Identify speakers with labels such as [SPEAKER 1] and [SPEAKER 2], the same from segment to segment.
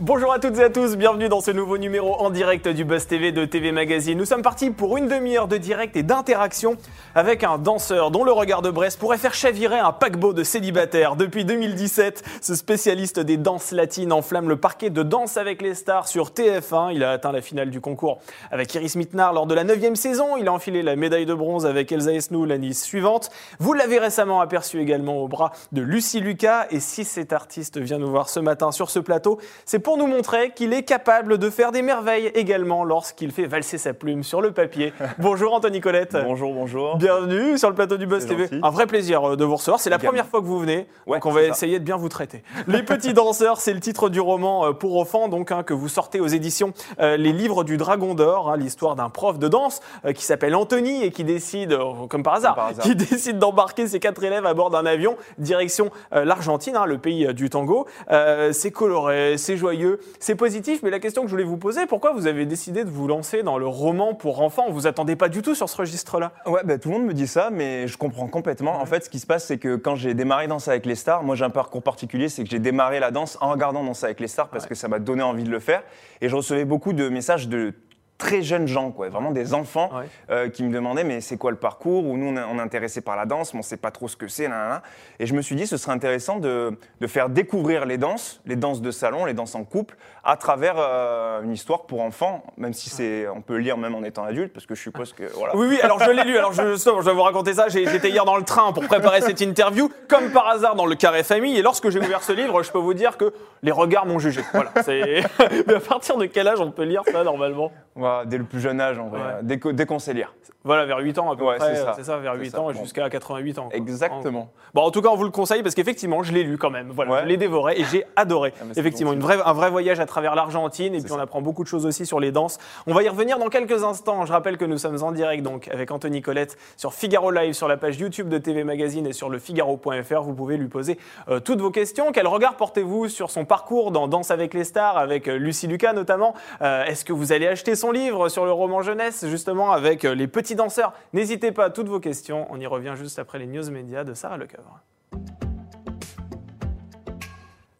[SPEAKER 1] Bonjour à toutes et à tous, bienvenue dans ce nouveau numéro en direct du Buzz TV de TV Magazine. Nous sommes partis pour une demi-heure de direct et d'interaction avec un danseur dont le regard de Brest pourrait faire chavirer un paquebot de célibataires. Depuis 2017, ce spécialiste des danses latines enflamme le parquet de Danse avec les stars sur TF1. Il a atteint la finale du concours avec Iris Mittenard lors de la 9 saison. Il a enfilé la médaille de bronze avec Elsa Esnou l'année suivante. Vous l'avez récemment aperçu également au bras de Lucie Lucas. Et si cet artiste vient nous voir ce matin sur ce plateau, c'est pour nous montrer qu'il est capable de faire des merveilles également lorsqu'il fait valser sa plume sur le papier. Bonjour Anthony Colette.
[SPEAKER 2] Bonjour, bonjour.
[SPEAKER 1] Bienvenue sur le plateau du Buzz TV.
[SPEAKER 2] gentil.
[SPEAKER 1] Un vrai plaisir euh, de vous recevoir. C'est la première fois que vous venez,
[SPEAKER 2] Ouais,
[SPEAKER 1] donc on va
[SPEAKER 2] ça.
[SPEAKER 1] essayer de bien vous traiter. Les petits danseurs, c'est le titre du roman euh, pour enfants, donc hein, que vous sortez aux éditions euh, Les Livres du Dragon d'Or, hein, l'histoire d'un prof de danse euh, qui s'appelle Anthony et qui décide, euh, comme par hasard,
[SPEAKER 2] Comme par hasard.
[SPEAKER 1] qui décide d'embarquer ses quatre élèves à bord d'un avion direction l'Argentine, hein, le pays du tango. C'est coloré, c'est joyeux, c'est positif, mais la question que je voulais vous poser, pourquoi vous avez décidé de vous lancer dans le roman pour enfants? Vous attendez pas du tout sur ce registre-là.
[SPEAKER 2] Ouais, bah, tout le monde me dit ça, mais je comprends complètement. En fait, ce qui se passe, c'est que quand j'ai démarré Danse avec les stars, moi j'ai un parcours particulier, c'est que j'ai démarré la danse en regardant Danse avec les stars parce que ça m'a donné envie de le faire. Et je recevais beaucoup de messages de très jeunes gens, quoi, vraiment des enfants
[SPEAKER 1] Ouais.
[SPEAKER 2] euh, qui me demandaient mais c'est quoi le parcours? Ou nous on est, on est intéressé par la danse, mais on sait pas trop ce que c'est. Et je me suis dit ce serait intéressant de, de faire découvrir les danses, les danses de salon, les danses en couple, à travers euh, une histoire pour enfants, même si c'est on peut le lire même en étant adulte, parce que je suppose que voilà.
[SPEAKER 1] Oui, oui, alors je l'ai lu. Alors je, vais vous raconter ça. J'étais hier dans le train pour préparer cette interview, comme par hasard dans le carré famille. Et lorsque j'ai ouvert ce livre, je peux vous dire que les regards m'ont jugé. Voilà. c'est- Mais à partir de quel âge on peut lire ça normalement?
[SPEAKER 2] Dès le plus jeune âge, en vrai,
[SPEAKER 1] Ouais.
[SPEAKER 2] dès, qu'on sait lire.
[SPEAKER 1] Voilà, vers 8 ans à peu
[SPEAKER 2] Ouais,
[SPEAKER 1] près.
[SPEAKER 2] c'est ça.
[SPEAKER 1] Vers
[SPEAKER 2] C'est
[SPEAKER 1] 8
[SPEAKER 2] ça.
[SPEAKER 1] ans
[SPEAKER 2] Bon.
[SPEAKER 1] jusqu'à 88 ans. quoi.
[SPEAKER 2] Exactement.
[SPEAKER 1] Bon, en tout cas, on vous le conseille parce qu'effectivement, je l'ai lu quand même. Voilà,
[SPEAKER 2] Ouais.
[SPEAKER 1] je l'ai dévoré et j'ai adoré.
[SPEAKER 2] Ah,
[SPEAKER 1] effectivement, une vraie, un vrai voyage à travers l'Argentine et puis
[SPEAKER 2] ça.
[SPEAKER 1] on apprend beaucoup de choses aussi sur les danses. On va y revenir dans quelques instants. Je rappelle que nous sommes en direct donc avec Anthony Colette sur Figaro Live, sur la page YouTube de TV Magazine et sur le Figaro.fr. Vous pouvez lui poser euh, toutes vos questions. Quel regard portez-vous sur son parcours dans Danse avec les stars, avec euh, Lucie Lucas notamment? Euh, Est-ce que vous allez acheter son livre? Sur le roman jeunesse, justement, avec euh, les petits danseurs N'hésitez pas à toutes vos questions. On y revient juste après les news médias de Sarah Lecoeuvre.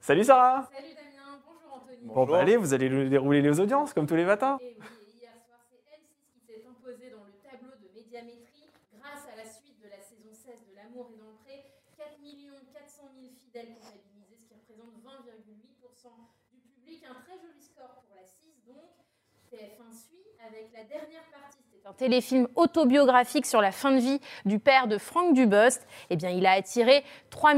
[SPEAKER 1] Salut Sarah
[SPEAKER 3] Salut Damien, bonjour Anthony.
[SPEAKER 1] Bon, bah, allez, vous allez dérouler les audiences comme tous les matins.
[SPEAKER 3] Et oui, et hier soir, c'est M6 qui s'est imposé dans le tableau de médiamétrie grâce à la suite de la saison 16 de L'amour et dans le pré. 4 400 000 fidèles comptabilisés, ce qui représente 20,8% du public. Un très joli score pour la 6 donc. TF1 suit avec la dernière partie. C'est un téléfilm autobiographique sur la fin de vie du père de Franck Dubosc. Eh bien, il a attiré 3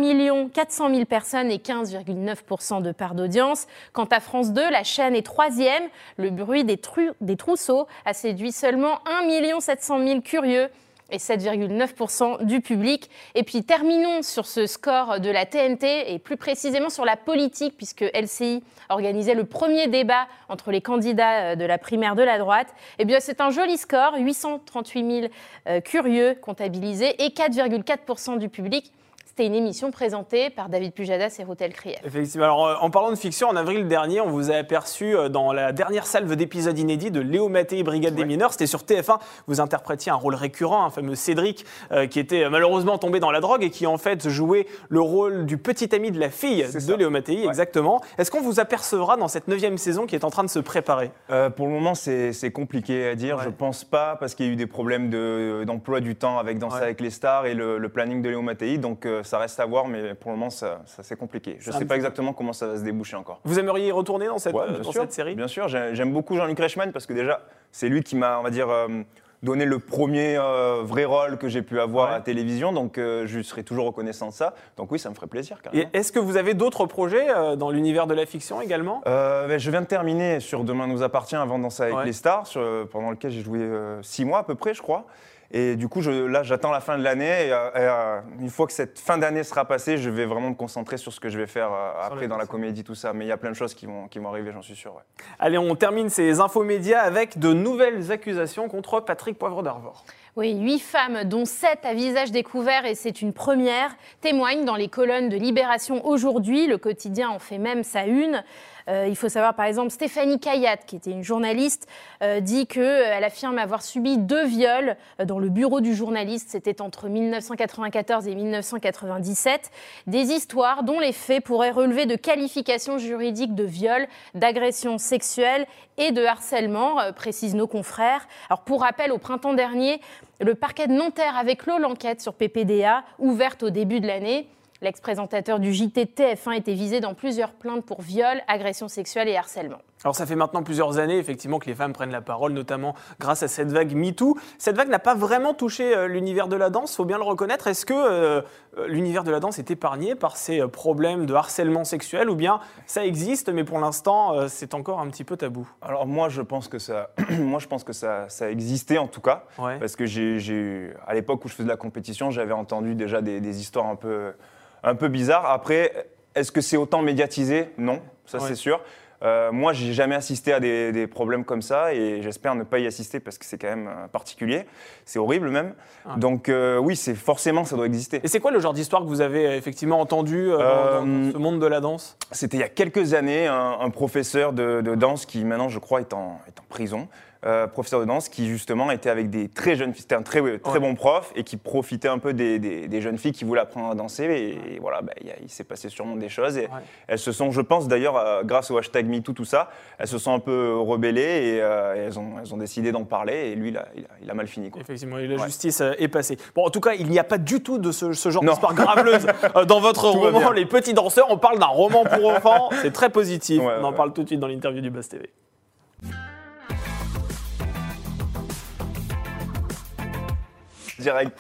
[SPEAKER 3] 400 000 personnes et 15,9% de part d'audience. Quant à France 2, la chaîne est troisième. Le bruit des, des trousseaux a séduit seulement 1 700 000 curieux et 7,9% du public. Et puis terminons sur ce score de la TNT et plus précisément sur la politique puisque LCI organisait le premier débat entre les candidats euh, de la primaire de la droite. Eh bien c'est un joli score, 838 000 euh, curieux comptabilisés et 4,4% du public. C'était une émission présentée par David Pujadas et Rotel Krief.
[SPEAKER 1] Effectivement. Alors, euh, en parlant de fiction, en avril dernier, on vous a aperçu euh, dans la dernière salve d'épisodes inédits de Léo Mattei, Brigade des mineurs. C'était sur TF1. Vous interprétiez un rôle récurrent, un fameux Cédric, euh, qui était malheureusement tombé dans la drogue et qui en fait jouait le rôle du petit ami de la fille de
[SPEAKER 2] ça.
[SPEAKER 1] Léo Mattei, exactement. Est-ce qu'on vous apercevra dans cette neuvième saison qui est en train de se préparer?
[SPEAKER 2] Euh, pour le moment, c'est compliqué à dire.
[SPEAKER 1] Ouais.
[SPEAKER 2] Je pense pas parce qu'il y a eu des problèmes de- d'emploi du temps avec Danse
[SPEAKER 1] Ouais.
[SPEAKER 2] avec les stars et le, le planning de Léo Mattei. Donc euh, ça reste à voir, mais pour le moment, ça, ça, c'est compliqué. Je ne sais pas exactement comment ça va se déboucher encore.
[SPEAKER 1] Vous aimeriez y retourner dans cette,
[SPEAKER 2] Ouais,
[SPEAKER 1] dans
[SPEAKER 2] bien sûr,
[SPEAKER 1] cette série?
[SPEAKER 2] Bien sûr, j'ai- j'aime beaucoup Jean-Luc Reichmann parce que déjà, c'est lui qui m'a, on va dire, euh, donné le premier euh, vrai rôle que j'ai pu avoir
[SPEAKER 1] Ouais.
[SPEAKER 2] à la télévision. Donc euh, je serai toujours reconnaissant de ça. Donc oui, ça me ferait plaisir.
[SPEAKER 1] Et est-ce que vous avez d'autres projets euh, dans l'univers de la fiction également?
[SPEAKER 2] Ben, je viens de terminer sur Demain nous appartient avant de danser avec
[SPEAKER 1] Ouais.
[SPEAKER 2] les stars, sur- pendant lequel j'ai joué six mois à peu près, je crois. Et du coup, je, là, j'attends la fin de l'année. Et, euh, et, euh, une fois que cette fin d'année sera passée, je vais vraiment me concentrer sur ce que je vais faire euh, après dans la comédie, tout ça. Mais il y a plein de choses qui vont, qui vont arriver, j'en suis sûr. ouais.
[SPEAKER 1] Allez, on termine ces infos médias avec de nouvelles accusations contre Patrick Poivre d'Arvor.
[SPEAKER 3] Oui, huit femmes, dont sept à visage découvert, et c'est une première, témoignent dans les colonnes de Libération aujourd'hui. Le quotidien en fait même sa une. Euh, il faut savoir, par exemple, Stéphanie Kayat, qui était une journaliste, euh, dit qu'elle affirme avoir subi deux viols euh, dans le bureau du journaliste. C'était entre 1994 et 1997. Des histoires dont les faits pourraient relever de qualifications juridiques de viol, d'agression sexuelle et de harcèlement, précisent nos confrères. Alors, pour rappel, au printemps dernier, le parquet de Nanterre avait clos l'enquête sur PPDA, ouverte au début de l'année. L'ex-présentateur du JT TF1 était visé dans plusieurs plaintes pour viol, agression sexuelle et harcèlement.
[SPEAKER 1] Alors ça fait maintenant plusieurs années effectivement que les femmes prennent la parole, notamment grâce à cette vague MeToo. Cette vague n'a pas vraiment touché euh, l'univers de la danse, faut bien le reconnaître. Est-ce que euh, l'univers de la danse est épargné par ces euh, problèmes de harcèlement sexuel ou bien ça existe mais pour l'instant c'est encore un petit peu tabou?
[SPEAKER 2] Alors moi je pense que ça, moi je pense que ça, ça existait en tout cas parce que j'ai, à l'époque où je faisais de la compétition j'avais entendu déjà des, des histoires un peu un peu bizarre. Après, est-ce que c'est autant médiatisé? Non, ça c'est sûr. Euh, moi, j'ai jamais assisté à des, problèmes comme ça et j'espère ne pas y assister parce que c'est quand même euh, particulier. C'est horrible même. Donc euh, oui, c'est forcément ça doit exister.
[SPEAKER 1] Et c'est quoi le genre d'histoire que vous avez effectivement entendu dans, ce monde de la danse?
[SPEAKER 2] C'était il y a quelques années un, professeur de, danse qui maintenant, je crois, est en, est en prison. Euh, professeur de danse qui justement était avec des très jeunes filles. C'était un très, très bon prof et qui profitait un peu des, des, jeunes filles qui voulaient apprendre à danser. Et, voilà, bah, il s'est passé sûrement des choses. Et elles se sont, je pense d'ailleurs, euh, grâce au hashtag MeToo, tout ça, elles se sont un peu rebellées et, euh, elles, ont, elles, ont, décidé d'en parler. Et lui, il a, il a, mal fini. Quoi.
[SPEAKER 1] Effectivement, la justice est passée. Bon, en tout cas, il n'y a pas du tout de ce, genre d'histoire graveleuse dans votre roman, Les Petits Danseurs. On parle d'un roman pour enfants. C'est très positif. on en parle tout de suite dans l'interview du Buzz TV.
[SPEAKER 2] Direct.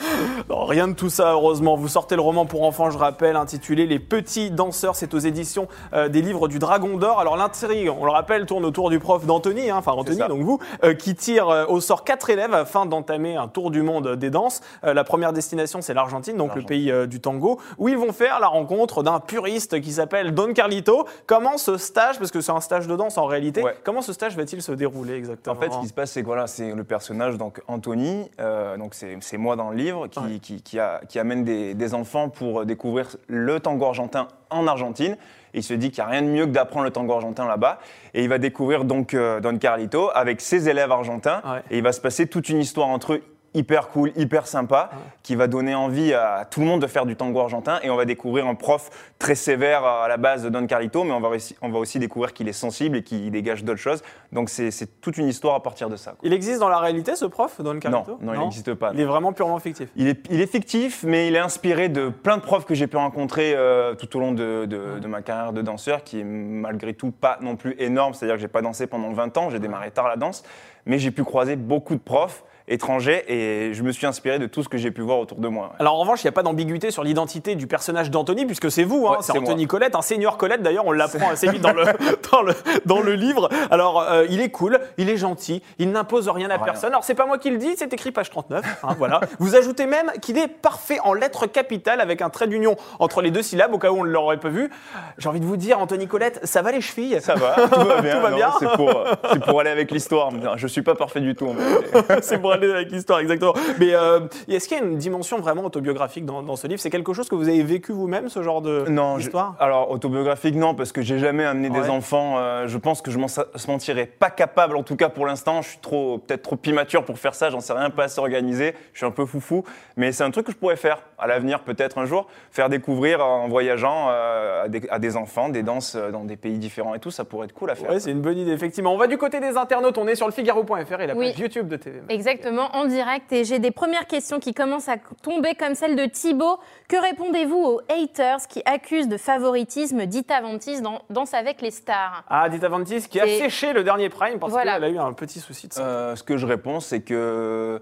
[SPEAKER 1] rien de tout ça, heureusement. Vous sortez le roman pour enfants, je rappelle, intitulé Les Petits Danseurs. C'est aux éditions euh, des livres du Dragon d'Or. Alors l'intrigue, on le rappelle, tourne autour du prof d'Anthony, hein, enfin Anthony, donc vous, euh, qui tire euh, au sort quatre élèves afin d'entamer un tour du monde des danses. la première destination, c'est l'Argentine, donc le pays du tango, où ils vont faire la rencontre d'un puriste qui s'appelle Don Carlito. Comment ce stage, parce que c'est un stage de danse en réalité, comment ce stage va-t-il se dérouler exactement?
[SPEAKER 2] En fait, ce qui se passe, c'est que voilà, c'est le personnage, donc Anthony, donc c'est moi dans le livre qui, qui, amène des, enfants pour découvrir le tango argentin en Argentine. il se dit qu'il n'y a rien de mieux que d'apprendre le tango argentin là-bas. Et il va découvrir donc euh, Don Carlito avec ses élèves argentins. Et il va se passer toute une histoire entre eux hyper cool, hyper sympa, qui va donner envie à tout le monde de faire du tango argentin. Et on va découvrir un prof très sévère à la base de Don Carlito, mais on va, aussi, on va aussi découvrir qu'il est sensible et qu'il dégage d'autres choses. Donc c'est toute une histoire à partir de ça.
[SPEAKER 1] Il existe dans la réalité ce prof, Don Carlito?
[SPEAKER 2] Non, non, il n'existe pas.
[SPEAKER 1] Il est vraiment purement fictif
[SPEAKER 2] il est, il est, fictif, mais il est inspiré de plein de profs que j'ai pu rencontrer euh, tout au long de, de, ma carrière de danseur, qui est malgré tout pas non plus énorme. C'est-à-dire que j'ai pas dansé pendant 20 ans, j'ai démarré tard la danse, mais j'ai pu croiser beaucoup de profs étranger et je me suis inspiré de tout ce que j'ai pu voir autour de moi.
[SPEAKER 1] Alors en revanche, il n'y a pas d'ambiguïté sur l'identité du personnage d'Anthony puisque c'est vous, hein, c'est Anthony Colette, un seigneur Colette d'ailleurs, on l'apprend assez vite dans le, dans le, dans le livre. Alors euh, il est cool, il est gentil, il n'impose rien à personne. Alors c'est pas moi qui le dis, c'est écrit page 39, hein, voilà. Vous ajoutez même qu'il est parfait en lettres capitales avec un trait d'union entre les deux syllabes au cas où on ne l'aurait pas vu. J'ai envie de vous dire, Anthony Colette, ça va les chevilles?
[SPEAKER 2] Ça va, tout va bien. bien? C'est pour, pour, aller avec l'histoire. Je suis pas parfait du tout.
[SPEAKER 1] c'est pour avec l'histoire, exactement. Mais euh, est-ce qu'il y a une dimension vraiment autobiographique dans, ce livre? C'est quelque chose que vous avez vécu vous-même, ce genre de d'histoire?
[SPEAKER 2] Alors, autobiographique, non, parce que j'ai jamais amené des enfants. Euh, je pense que je m'en sentirais pas capable, en tout cas pour l'instant. Je suis trop, peut-être trop immature pour faire ça, j'en sais rien, pas assez organisé. Je suis un peu foufou. Mais c'est un truc que je pourrais faire à l'avenir, peut-être un jour. Faire découvrir en voyageant euh, à, des, enfants des danses dans des pays différents et tout, ça pourrait être cool à faire.
[SPEAKER 1] Ouais, c'est une bonne idée, effectivement. On va du côté des internautes, on est sur le Figaro.fr et la page YouTube de TV.
[SPEAKER 3] Exactement en direct et j'ai des premières questions qui commencent à tomber comme celle de Thibaut. Que répondez-vous aux haters qui accusent de favoritisme Dita Ventis dans Danse avec les stars?
[SPEAKER 1] Ah, Dita Ventis qui a séché le dernier prime parce qu'elle a eu un petit souci de ça.
[SPEAKER 2] Euh, ce que je réponds, c'est que.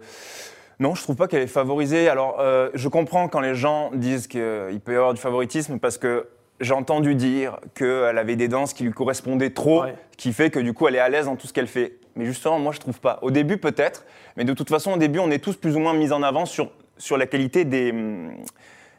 [SPEAKER 2] Non, je trouve pas qu'elle est favorisée. Alors, euh, je comprends quand les gens disent qu'il peut y avoir du favoritisme parce que j'ai entendu dire qu'elle avait des danses qui lui correspondaient trop, qui fait que du coup elle est à l'aise dans tout ce qu'elle fait. Mais justement, moi je trouve pas. Au début peut-être, mais de toute façon au début on est tous plus ou moins mis en avant sur, sur la qualité des,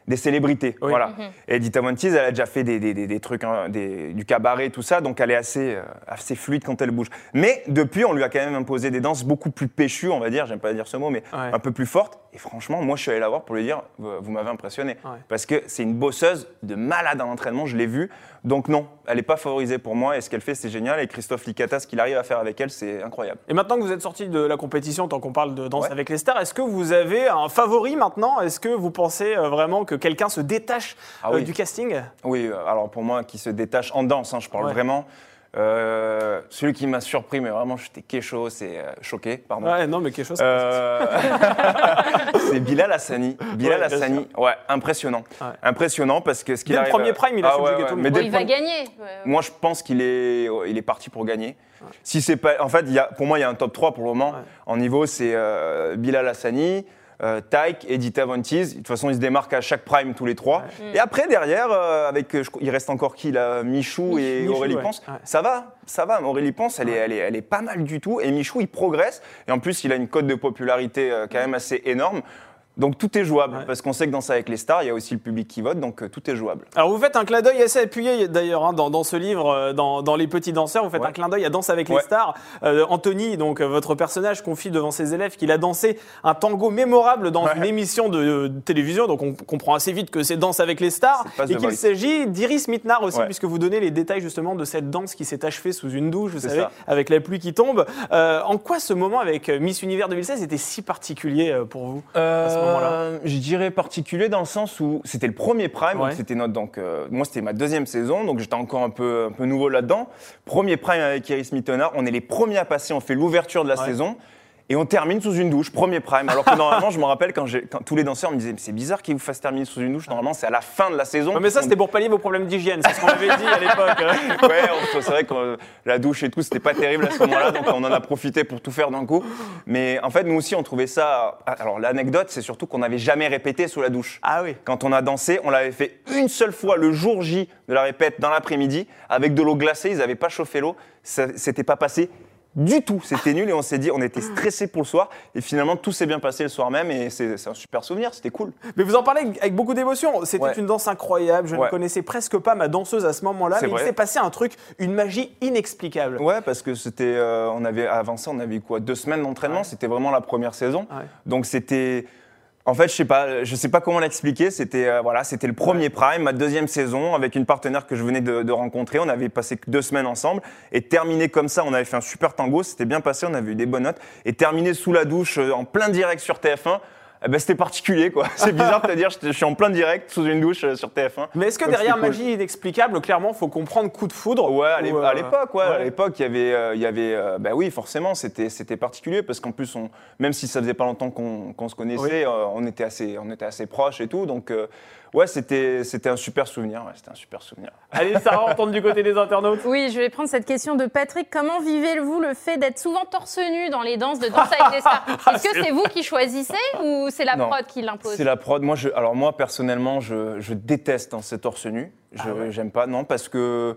[SPEAKER 2] des célébrités.
[SPEAKER 1] Oui.
[SPEAKER 2] Voilà.
[SPEAKER 4] Mhm.
[SPEAKER 2] Et Dita Von Teese, elle a déjà fait des, des- des- des trucs, hein, des- du cabaret, tout ça, donc elle est assez, euh, assez fluide quand elle bouge. Mais depuis, on lui a quand même imposé des danses beaucoup plus péchues, on va dire, j'aime pas dire ce mot, mais
[SPEAKER 1] Ouais.
[SPEAKER 2] un peu plus fortes. Et franchement, moi, je suis allé la voir pour lui dire, vous, m'avez impressionné.
[SPEAKER 1] Ouais.
[SPEAKER 2] Parce que c'est une bosseuse de malade en entraînement, je l'ai vu. Donc non, elle n'est pas favorisée pour moi, et ce qu'elle fait, c'est génial. Et Christophe Licata, ce qu'il arrive à faire avec elle, c'est incroyable.
[SPEAKER 1] Et maintenant que vous êtes sorti de la compétition, tant qu'on parle de danse
[SPEAKER 2] Ouais.
[SPEAKER 1] avec les stars, est-ce que vous avez un favori maintenant? Est-ce que vous pensez euh, vraiment que quelqu'un se détache
[SPEAKER 2] Ah
[SPEAKER 1] euh,
[SPEAKER 2] oui.
[SPEAKER 1] du casting?
[SPEAKER 2] Oui, euh, alors pour moi, qui se détache en danse, hein, je parle
[SPEAKER 1] Ouais.
[SPEAKER 2] vraiment. Euh, celui qui m'a surpris, mais vraiment, j'étais kécho, c'est euh, choqué, pardon.
[SPEAKER 1] Ouais, non, mais quelque chose.
[SPEAKER 2] Euh, c'est Bilal Hassani. Bilal
[SPEAKER 1] Ouais,
[SPEAKER 2] Hassani, ouais, impressionnant.
[SPEAKER 1] Ouais.
[SPEAKER 2] Impressionnant parce que ce qu'il
[SPEAKER 1] le
[SPEAKER 2] arrive.
[SPEAKER 1] premier prime, il a
[SPEAKER 2] Ah ouais,
[SPEAKER 1] tout le
[SPEAKER 2] mais
[SPEAKER 4] Bon, il va
[SPEAKER 2] premier-
[SPEAKER 4] gagner. Ouais.
[SPEAKER 2] Moi, je pense qu'il est, il est parti pour gagner. Si c'est pas, en fait, y a, pour moi, il y a un top 3 pour le moment.
[SPEAKER 1] Ouais.
[SPEAKER 2] En niveau, c'est euh, Bilal Hassani, euh, Taïk et Dita Von Teese. De toute façon, ils se démarquent à chaque prime tous les trois. Et après, derrière, euh, avec, euh, je- il reste encore qui là Michou et
[SPEAKER 1] Michou,
[SPEAKER 2] Aurélie
[SPEAKER 1] ouais.
[SPEAKER 2] Ponce.
[SPEAKER 1] Ouais.
[SPEAKER 2] Ça va, ça va. Aurélie Ponce, elle, est, elle, est, elle est pas mal du tout. Et Michou, il progresse. Et en plus, il a une cote de popularité euh, quand même assez énorme. Donc tout est jouable,
[SPEAKER 1] Ouais.
[SPEAKER 2] parce qu'on sait que dans ça avec les stars, il y a aussi le public qui vote, donc euh, tout est jouable.
[SPEAKER 1] Alors vous faites un clin d'œil assez appuyé d'ailleurs hein, dans, dans ce livre, euh, dans, dans Les Petits Danseurs, vous faites
[SPEAKER 2] Ouais.
[SPEAKER 1] un clin d'œil à Danse avec les stars. Euh, Anthony, donc votre personnage, confie devant ses élèves qu'il a dansé un tango mémorable dans
[SPEAKER 2] Ouais.
[SPEAKER 1] une émission de, de télévision, donc on comprend assez vite que c'est Danse avec les stars, et
[SPEAKER 2] The
[SPEAKER 1] qu'il s'agit d'Iris Mitnar aussi,
[SPEAKER 2] Ouais.
[SPEAKER 1] puisque vous donnez les détails justement de cette danse qui s'est achevée sous une douche, vous savez,
[SPEAKER 2] ça.
[SPEAKER 1] avec la pluie qui tombe. Euh, en quoi ce moment avec Miss Univers 2016 était si particulier pour vous à ce moment-là
[SPEAKER 2] Euh, Je dirais particulier dans le sens où c'était le premier prime,
[SPEAKER 1] Ouais.
[SPEAKER 2] donc c'était notre donc euh, moi c'était ma deuxième saison, donc j'étais encore un peu un peu nouveau là-dedans. Premier prime avec Iris Mittenard, on est les premiers à passer, on fait l'ouverture de la
[SPEAKER 1] Ouais.
[SPEAKER 2] saison. Et on termine sous une douche, premier prime. Alors que normalement, je me rappelle quand, tous les danseurs me disaient, c'est bizarre qu'ils vous fassent terminer sous une douche. Normalement, c'est à la fin de la saison.
[SPEAKER 1] Ouais, mais ça, c'était pour pallier vos problèmes d'hygiène, c'est ce qu'on avait dit à l'époque.
[SPEAKER 2] ouais, on- c'est vrai que euh, la douche et tout, c'était pas terrible à ce moment-là, donc on en a profité pour tout faire d'un coup. Mais en fait, nous aussi, on trouvait ça. Alors, l'anecdote, c'est surtout qu'on n'avait jamais répété sous la douche.
[SPEAKER 1] Ah oui.
[SPEAKER 2] Quand on a dansé, on l'avait fait une seule fois le jour J de la répète dans l'après-midi avec de l'eau glacée. Ils n'avaient pas chauffé l'eau. Ça s'était pas passé du tout. C'était nul et on s'est dit, on était stressés pour le soir. Et finalement, tout s'est bien passé le soir même et c'est c'est un super souvenir. C'était cool.
[SPEAKER 1] Mais vous en parlez avec beaucoup d'émotion. C'était
[SPEAKER 2] Ouais.
[SPEAKER 1] une danse incroyable. Je ne
[SPEAKER 2] Ouais.
[SPEAKER 1] connaissais presque pas ma danseuse à ce moment-là.
[SPEAKER 2] C'est
[SPEAKER 1] Mais il
[SPEAKER 2] vrai.
[SPEAKER 1] s'est passé un truc, une magie inexplicable.
[SPEAKER 2] Ouais, parce que c'était, euh, on avait avancé, on avait eu quoi, deux semaines d'entraînement. C'était vraiment la première saison.
[SPEAKER 1] Ouais.
[SPEAKER 2] Donc c'était, en fait, je sais pas, je sais pas comment l'expliquer. C'était, euh, voilà, c'était le premier prime, ma deuxième saison avec une partenaire que je venais de, de rencontrer. On avait passé deux semaines ensemble et terminé comme ça. On avait fait un super tango, c'était bien passé, on avait eu des bonnes notes et terminé sous la douche euh, en plein direct sur TF1. Eh ben, c'était particulier, quoi. C'est bizarre de te dire, je suis en plein direct sous une douche euh, sur TF1.
[SPEAKER 1] Mais est-ce que
[SPEAKER 2] Donc,
[SPEAKER 1] derrière
[SPEAKER 2] cool.
[SPEAKER 1] magie inexplicable, clairement, faut comprendre coup de foudre
[SPEAKER 2] Ouais, à l'é-
[SPEAKER 1] ou, euh,
[SPEAKER 2] à l'époque, ouais, à l'époque, il y avait, euh, il y avait, euh, bah oui, forcément, c'était, c'était particulier parce qu'en plus, on, même si ça faisait pas longtemps qu'on, qu'on se connaissait, on était assez, on était assez proches et tout, donc euh, ouais, c'était, c'était un super souvenir, ouais, c'était un super souvenir.
[SPEAKER 1] Allez, Sarah, on tourne du côté des internautes.
[SPEAKER 4] Oui, je vais prendre cette question de Patrick. Comment vivez-vous le fait d'être souvent torse nu dans les danses de danse avec les stars Est-ce que c'est vous qui choisissez ou c'est la
[SPEAKER 2] Non.
[SPEAKER 4] prod qui l'impose
[SPEAKER 2] C'est la prod. Moi, je, alors moi personnellement, je, je déteste hein, ces torse nu. Je,
[SPEAKER 1] Ah ouais.
[SPEAKER 2] J'aime pas, non, parce que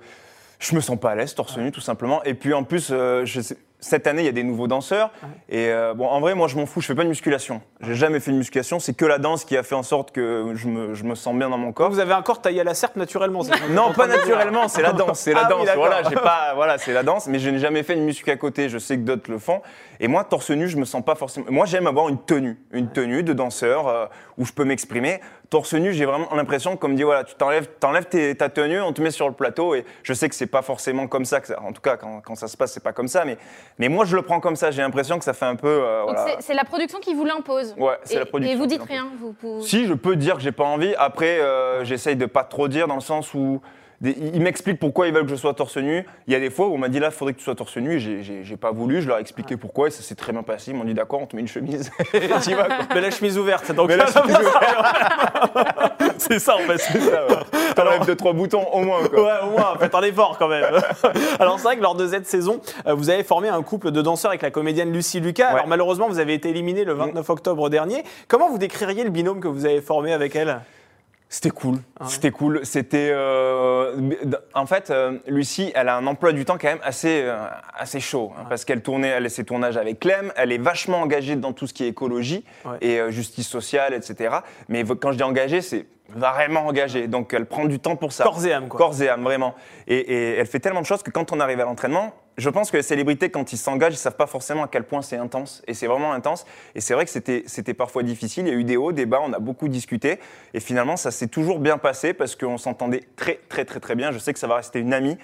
[SPEAKER 2] je me sens pas à l'aise torse nu, tout simplement. Et puis en plus, euh, je sais- cette année, il y a des nouveaux danseurs. Et euh, bon, en vrai, moi, je m'en fous. Je fais pas de musculation. J'ai jamais fait de musculation. C'est que la danse qui a fait en sorte que je me, je me sens bien dans mon corps.
[SPEAKER 1] Vous avez un corps taillé à la serpe naturellement.
[SPEAKER 2] Non, pas naturellement, c'est la danse, c'est la
[SPEAKER 1] Ah
[SPEAKER 2] danse. voilà, j'ai pas, voilà, c'est la danse, mais je n'ai jamais fait de muscu à côté. Je sais que d'autres le font. Et moi, torse nu, je me sens pas forcément. Moi, j'aime avoir une tenue, une tenue de danseur euh, où je peux m'exprimer. Torse nu, j'ai vraiment l'impression qu'on me dit voilà, tu t'enlèves, t'enlèves ta tenue, on te met sur le plateau. Et je sais que c'est pas forcément comme ça. Que ça- en tout cas, quand, quand ça se passe, c'est pas comme ça. Mais, mais moi, je le prends comme ça. J'ai l'impression que ça fait un peu. euh, voilà.
[SPEAKER 4] c'est- c'est la production qui vous l'impose.
[SPEAKER 2] Ouais, c'est la production
[SPEAKER 4] Et vous dites rien. Vous, vous-
[SPEAKER 2] Si, je peux dire que j'ai pas envie. Après, euh, j'essaye de pas trop dire dans le sens où des- ils m'expliquent pourquoi ils veulent que je sois torse nu. Il y a des fois où on m'a dit là, il faudrait que tu sois torse nu. J'ai- pas voulu. Je leur ai expliqué pourquoi et ça s'est très bien passé. Ils m'ont dit d'accord, on te met une chemise. et t'y vas, quoi.
[SPEAKER 1] Mais la chemise ouverte. Donc
[SPEAKER 2] Mais la chemise
[SPEAKER 1] c'est ça en fait.
[SPEAKER 2] C'est ça, ouais. T'enlèves deux, trois boutons au moins. Quoi.
[SPEAKER 1] Ouais, au moins, faites un effort quand même. Alors c'est vrai que lors de cette saison, euh, vous avez formé un couple de danseurs avec la comédienne Lucie Lucas. Alors malheureusement, vous avez été éliminé le 29 octobre dernier. Comment vous décririez le binôme que vous avez formé avec elle?
[SPEAKER 2] C'était cool.
[SPEAKER 1] Ah ouais.
[SPEAKER 2] C'était cool. C'était. euh, en fait, euh, Lucie, elle a un emploi du temps quand même assez, euh, assez chaud. hein, parce qu'elle tournait, elle a ses tournages avec Clem. Elle est vachement engagée dans tout ce qui est écologie
[SPEAKER 1] Ouais.
[SPEAKER 2] et justice sociale, etc. Mais quand je dis engagée, c'est. Vraiment engagée. Donc elle prend du temps pour ça.
[SPEAKER 1] Corps et âme, quoi.
[SPEAKER 2] Corps et âme, vraiment. Et, et elle fait tellement de choses que quand on arrive à l'entraînement, je pense que les célébrités, quand ils s'engagent, ils savent pas forcément à quel point c'est intense. Et c'est vraiment intense. Et c'est vrai que c'était, parfois difficile. Il y a eu des hauts, des bas, on a beaucoup discuté. Et finalement, ça s'est toujours bien passé parce qu'on s'entendait très, très, très, très bien. Je sais que ça va rester une amie.